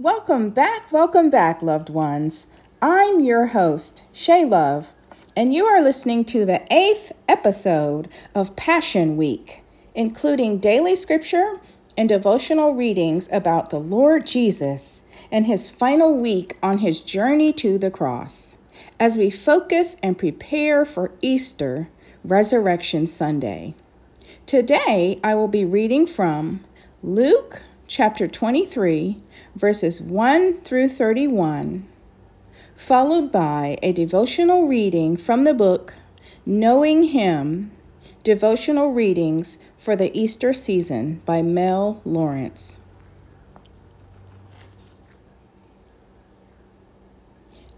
Welcome back, welcome back, loved ones. I'm your host, Shay Love, and you are listening to the eighth episode of Passion Week, including daily scripture and devotional readings about the Lord Jesus and his final week on his journey to the cross as we focus and prepare for Easter, Resurrection Sunday. Today, I will be reading from Luke chapter 23, verses 1 through 31, followed by a devotional reading from the book Knowing Him Devotional Readings for the Easter Season by Mel Lawrence.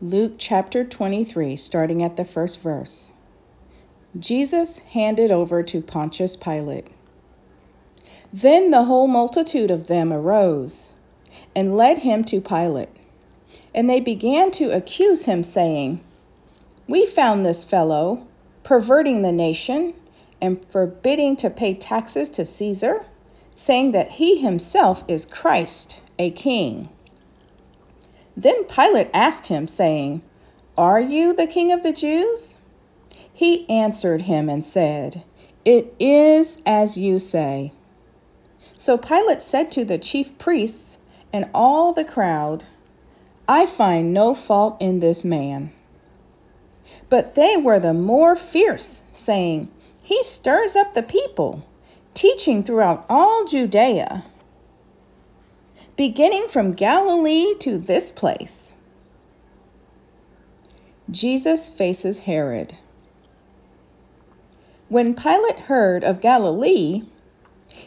Luke chapter 23, starting at the first verse. Jesus handed over to Pontius Pilate. Then the whole multitude of them arose and led him to Pilate. And they began to accuse him, saying, We found this fellow perverting the nation and forbidding to pay taxes to Caesar, saying that he himself is Christ, a king. Then Pilate asked him, saying, Are you the king of the Jews? He answered him and said, It is as you say. So Pilate said to the chief priests and all the crowd, I find no fault in this man. But they were the more fierce, saying, He stirs up the people, teaching throughout all Judea, beginning from Galilee to this place. Jesus faces Herod. When Pilate heard of Galilee,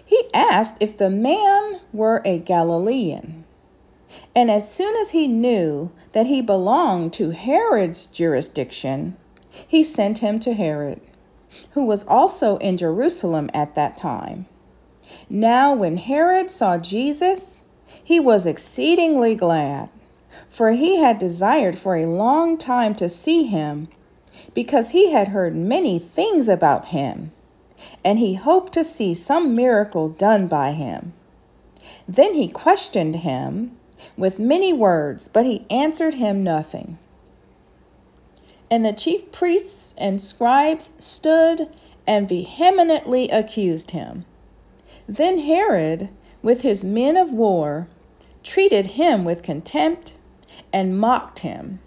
he asked if the man were a Galilean. And as soon as he knew that he belonged to Herod's jurisdiction, he sent him to Herod, who was also in Jerusalem at that time. Now, when Herod saw Jesus, he was exceedingly glad, for he had desired for a long time to see him, because he had heard many things about him and he hoped to see some miracle done by him. Then he questioned him with many words, but he answered him nothing. And the chief priests and scribes stood and vehemently accused him. Then Herod, with his men of war, treated him with contempt and mocked him,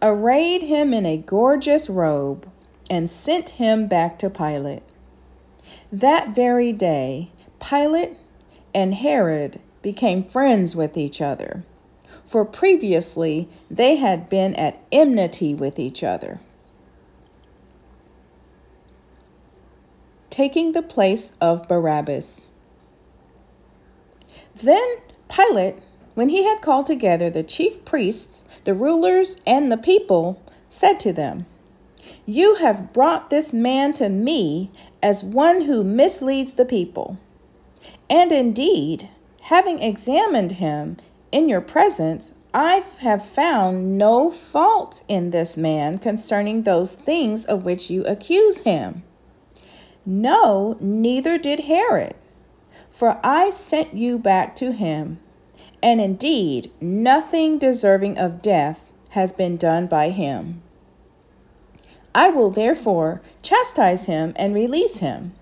arrayed him in a gorgeous robe, and sent him back to Pilate. That very day, Pilate and Herod became friends with each other, for previously they had been at enmity with each other. Taking the place of Barabbas. Then Pilate, when he had called together the chief priests, the rulers, and the people, said to them, You have brought this man to me as one who misleads the people. And indeed, having examined him in your presence, I have found no fault in this man concerning those things of which you accuse him. No, neither did Herod, for I sent you back to him. And indeed, nothing deserving of death has been done by him. I will therefore chastise him and release him.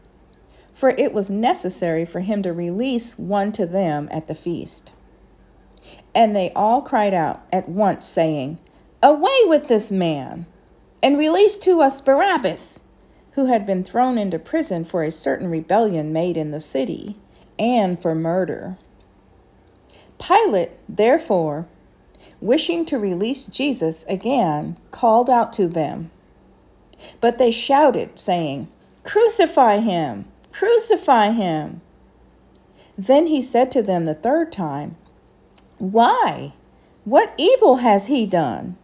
For it was necessary for him to release one to them at the feast. And they all cried out at once, saying, Away with this man, and release to us Barabbas, who had been thrown into prison for a certain rebellion made in the city, and for murder. Pilate, therefore, wishing to release Jesus again, called out to them, but they shouted, saying, Crucify him! Crucify him! Then he said to them the third time, Why? What evil has he done?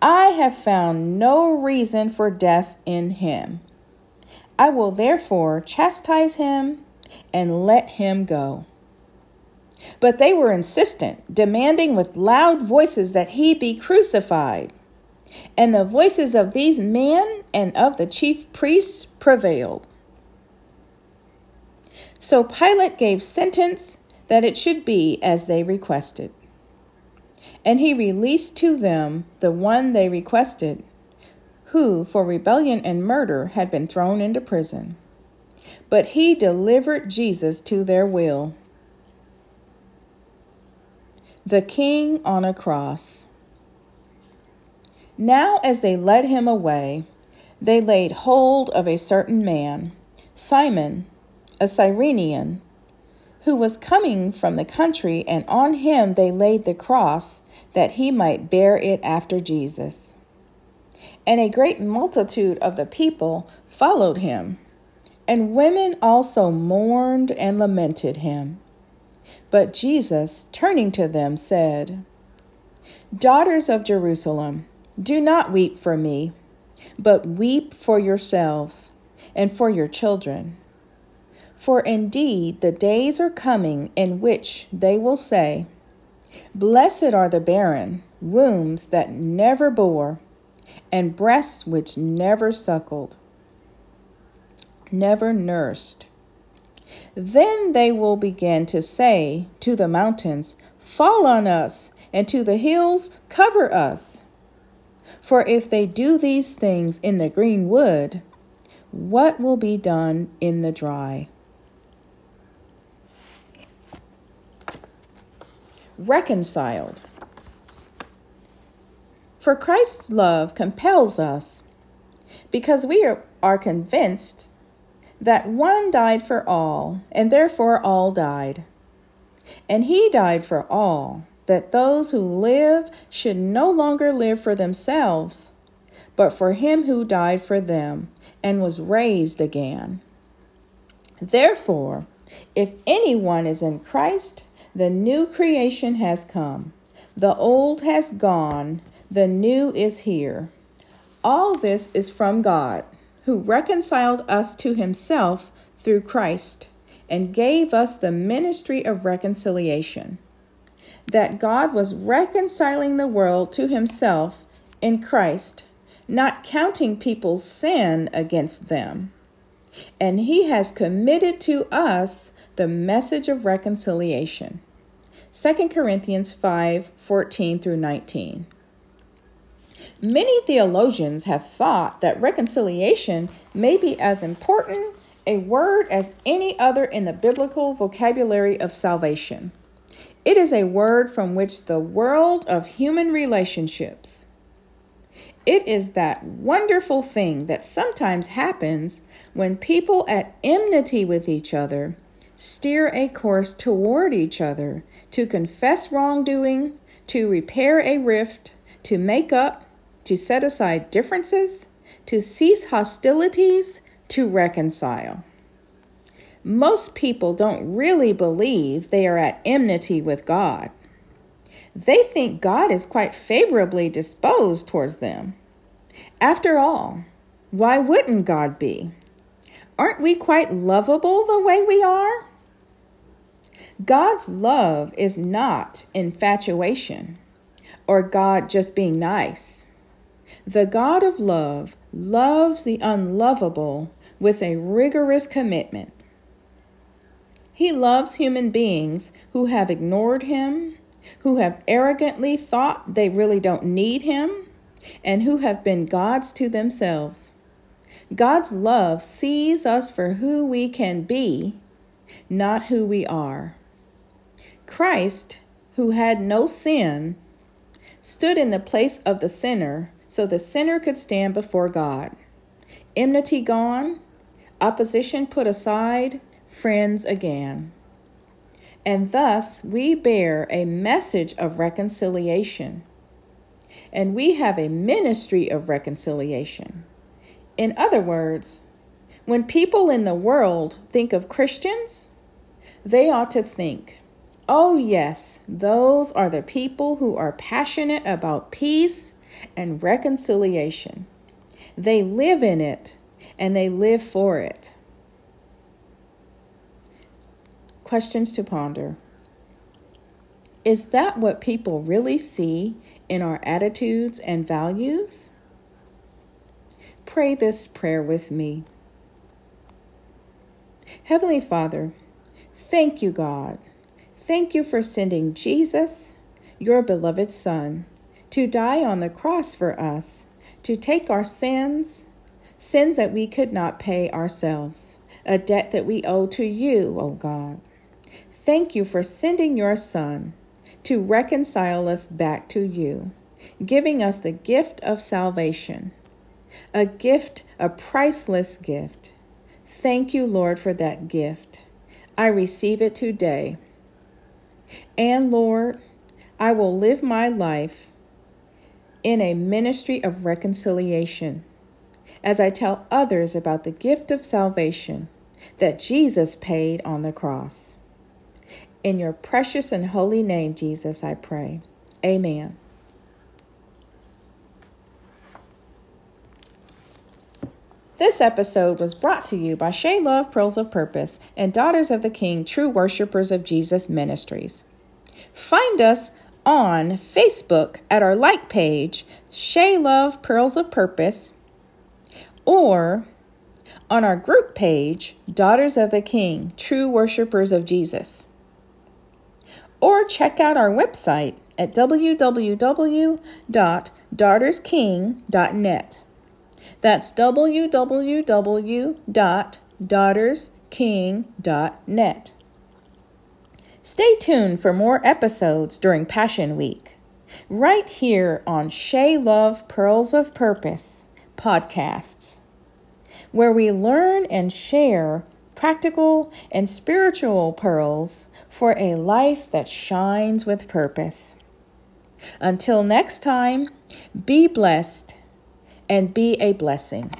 I have found no reason for death in him. I will therefore chastise him and let him go. But they were insistent, demanding with loud voices that he be crucified. And the voices of these men and of the chief priests prevailed. So Pilate gave sentence that it should be as they requested. And he released to them the one they requested, who, for rebellion and murder, had been thrown into prison. But he delivered Jesus to their will. The King on a Cross. Now, as they led him away, they laid hold of a certain man, Simon, a Cyrenian, who was coming from the country, and on him they laid the cross that he might bear it after Jesus. And a great multitude of the people followed him, and women also mourned and lamented him. But Jesus, turning to them, said, Daughters of Jerusalem, do not weep for me, but weep for yourselves and for your children. For indeed the days are coming in which they will say, Blessed are the barren, wombs that never bore, and breasts which never suckled, never nursed. Then they will begin to say to the mountains, Fall on us, and to the hills, Cover us. For if they do these things in the green wood, what will be done in the dry? reconciled. For Christ's love compels us because we are, convinced that one died for all, and therefore all died. And he died for all, that those who live should no longer live for themselves, but for him who died for them and was raised again. Therefore, if anyone is in Christ, the new creation has come. The old has gone. The new is here. All this is from God, who reconciled us to himself through Christ and gave us the ministry of reconciliation. That God was reconciling the world to himself in Christ, not counting people's sin against them. And he has committed to us the message of reconciliation. 2 Corinthians 5 14 through 19. Many theologians have thought that reconciliation may be as important a word as any other in the biblical vocabulary of salvation. It is a word from which the world of human relationships. It is that wonderful thing that sometimes happens when people at enmity with each other steer a course toward each other, to confess wrongdoing, to repair a rift, to make up, to set aside differences, to cease hostilities, to reconcile. Most people don't really believe they are at enmity with God. They think God is quite favorably disposed towards them. After all, why wouldn't God be? Aren't we quite lovable the way we are? God's love is not infatuation or God just being nice. The God of love loves the unlovable with a rigorous commitment. He loves human beings who have ignored him, who have arrogantly thought they really don't need him, and who have been gods to themselves. God's love sees us for who we can be, not who we are. Christ, who had no sin, stood in the place of the sinner so the sinner could stand before God. Enmity gone, opposition put aside, friends again. And thus we bear a message of reconciliation. And we have a ministry of reconciliation. In other words, when people in the world think of Christians, they ought to think, oh, yes, those are the people who are passionate about peace and reconciliation. They live in it and they live for it. Questions to ponder. Is that what people really see in our attitudes and values? Pray this prayer with me. Heavenly Father, thank you, God. Thank you for sending Jesus, your beloved Son, to die on the cross for us, to take our sins, sins that we could not pay ourselves, a debt that we owe to you, O God. Thank you for sending your Son to reconcile us back to you, giving us the gift of salvation, a gift, a priceless gift. Thank you, Lord, for that gift. I receive it today. And Lord, I will live my life in a ministry of reconciliation as I tell others about the gift of salvation that Jesus paid on the cross. In your precious and holy name, Jesus, I pray. Amen. This episode was brought to you by Shay Love Pearls of Purpose and Daughters of the King True Worshippers of Jesus Ministries. Find us on Facebook at our like page, Shay Love Pearls of Purpose, or on our group page, Daughters of the King True Worshippers of Jesus or check out our website at www.daughtersking.net. That's www.daughtersking.net. Stay tuned for more episodes during Passion Week, right here on Shay Love Pearls of Purpose podcasts, where we learn and share practical and spiritual pearls for a life that shines with purpose. Until next time, be blessed and be a blessing.